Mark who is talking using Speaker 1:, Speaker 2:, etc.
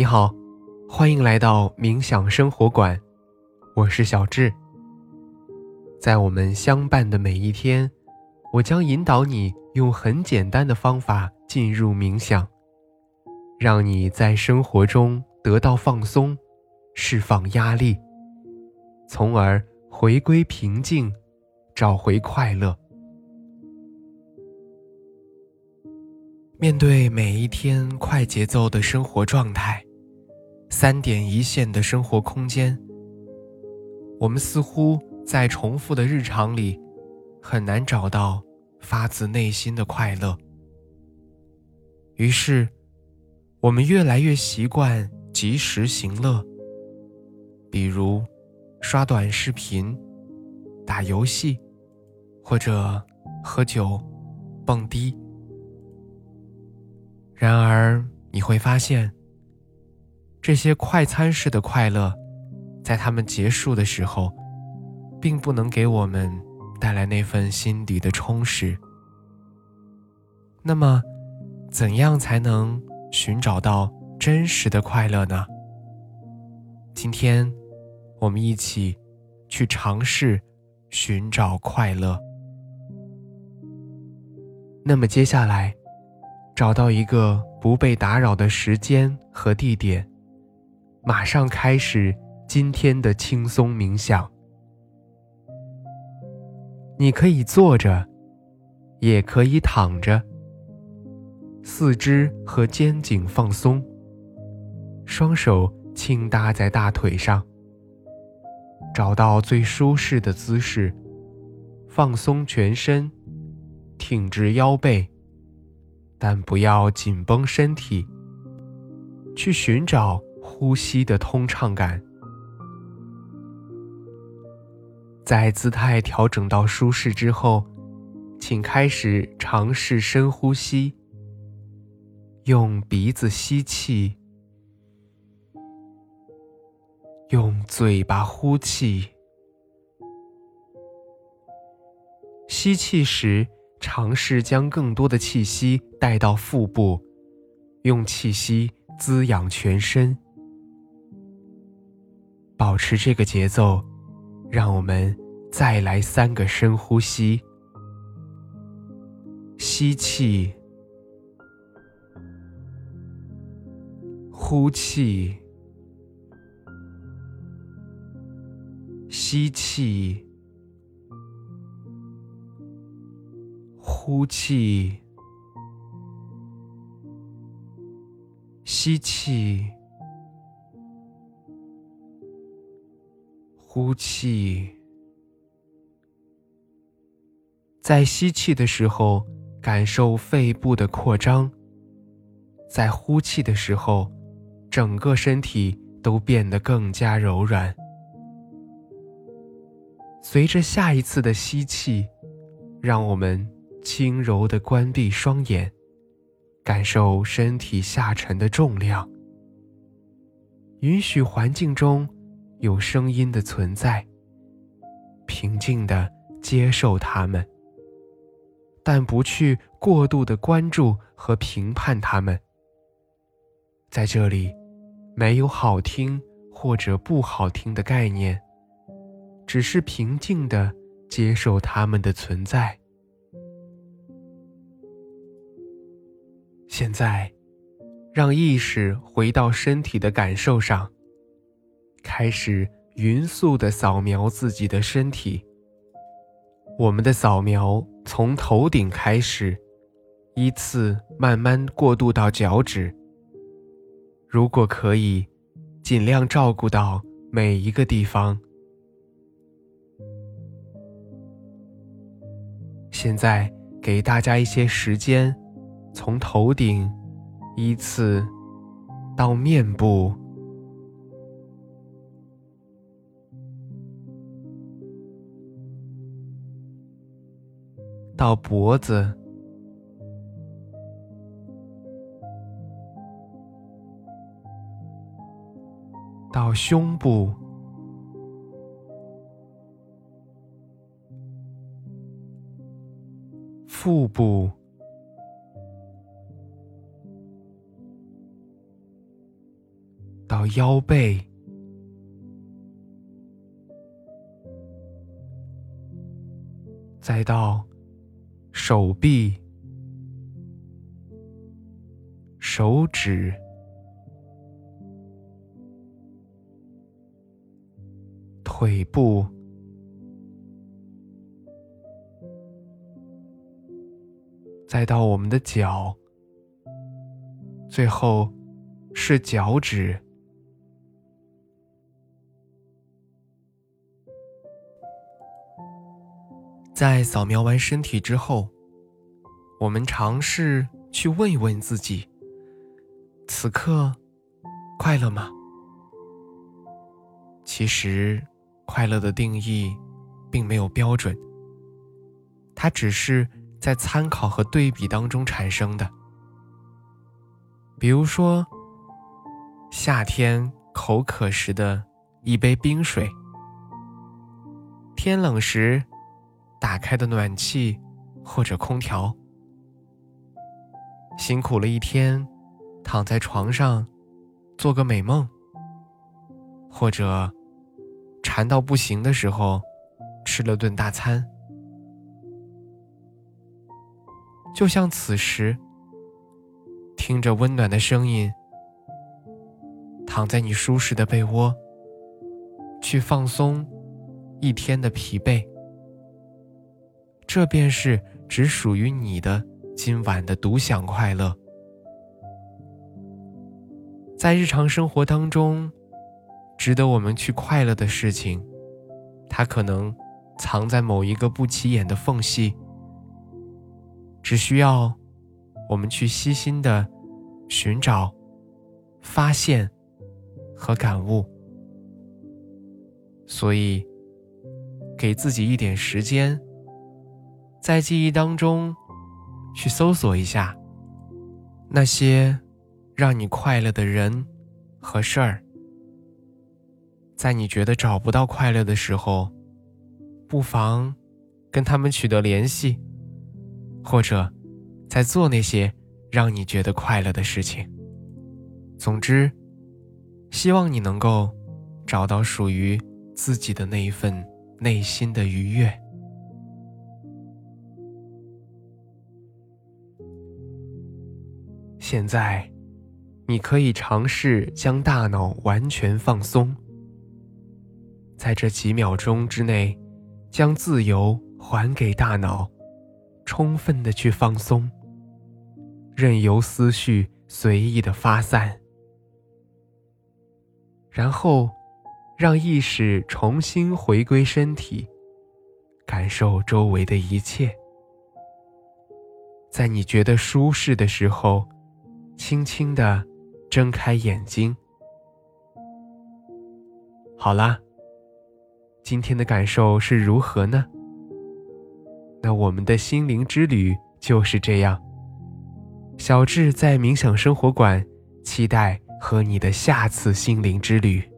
Speaker 1: 你好，欢迎来到冥想生活馆，我是小智。在我们相伴的每一天，我将引导你用很简单的方法进入冥想，让你在生活中得到放松，释放压力，从而回归平静，找回快乐。面对每一天快节奏的生活状态，三点一线的生活空间，我们似乎在重复的日常里很难找到发自内心的快乐。于是，我们越来越习惯及时行乐，比如刷短视频、打游戏，或者喝酒、蹦迪。然而，你会发现，这些快餐式的快乐，在他们结束的时候，并不能给我们带来那份心底的充实。那么，怎样才能寻找到真实的快乐呢？今天，我们一起去尝试寻找快乐。那么，接下来。找到一个不被打扰的时间和地点，马上开始今天的轻松冥想。你可以坐着，也可以躺着，四肢和肩颈放松，双手轻搭在大腿上，找到最舒适的姿势，放松全身，挺直腰背。但不要紧绷身体，去寻找呼吸的通畅感。在姿态调整到舒适之后，请开始尝试深呼吸。用鼻子吸气，用嘴巴呼气。吸气时。尝试将更多的气息带到腹部，用气息滋养全身。保持这个节奏，让我们再来三个深呼吸：吸气，呼气，吸气。呼气，吸气，呼气。在吸气的时候，感受肺部的扩张；在呼气的时候，整个身体都变得更加柔软。随着下一次的吸气，让我们。轻柔的关闭双眼，感受身体下沉的重量。允许环境中有声音的存在，平静的接受它们，但不去过度的关注和评判它们。在这里，没有好听或者不好听的概念，只是平静的接受它们的存在。现在，让意识回到身体的感受上，开始匀速的扫描自己的身体。我们的扫描从头顶开始，依次慢慢过渡到脚趾。如果可以，尽量照顾到每一个地方。现在给大家一些时间。从头顶依次到面部，到脖子，到胸部，腹部。到腰背，再到手臂、手指、腿部。再到我们的脚，最后是脚趾。在扫描完身体之后，我们尝试去问一问自己：此刻快乐吗？其实，快乐的定义并没有标准，它只是。在参考和对比当中产生的，比如说，夏天口渴时的一杯冰水，天冷时打开的暖气或者空调，辛苦了一天，躺在床上做个美梦，或者馋到不行的时候吃了顿大餐。就像此时，听着温暖的声音，躺在你舒适的被窝，去放松一天的疲惫。这便是只属于你的今晚的独享快乐。在日常生活当中，值得我们去快乐的事情，它可能藏在某一个不起眼的缝隙。只需要我们去细心的寻找、发现和感悟，所以给自己一点时间，在记忆当中去搜索一下那些让你快乐的人和事儿，在你觉得找不到快乐的时候，不妨跟他们取得联系。或者，在做那些让你觉得快乐的事情。总之，希望你能够找到属于自己的那一份内心的愉悦。现在，你可以尝试将大脑完全放松，在这几秒钟之内，将自由还给大脑。充分的去放松，任由思绪随意的发散，然后让意识重新回归身体，感受周围的一切。在你觉得舒适的时候，轻轻的睁开眼睛。好啦，今天的感受是如何呢？那我们的心灵之旅就是这样。小智在冥想生活馆，期待和你的下次心灵之旅。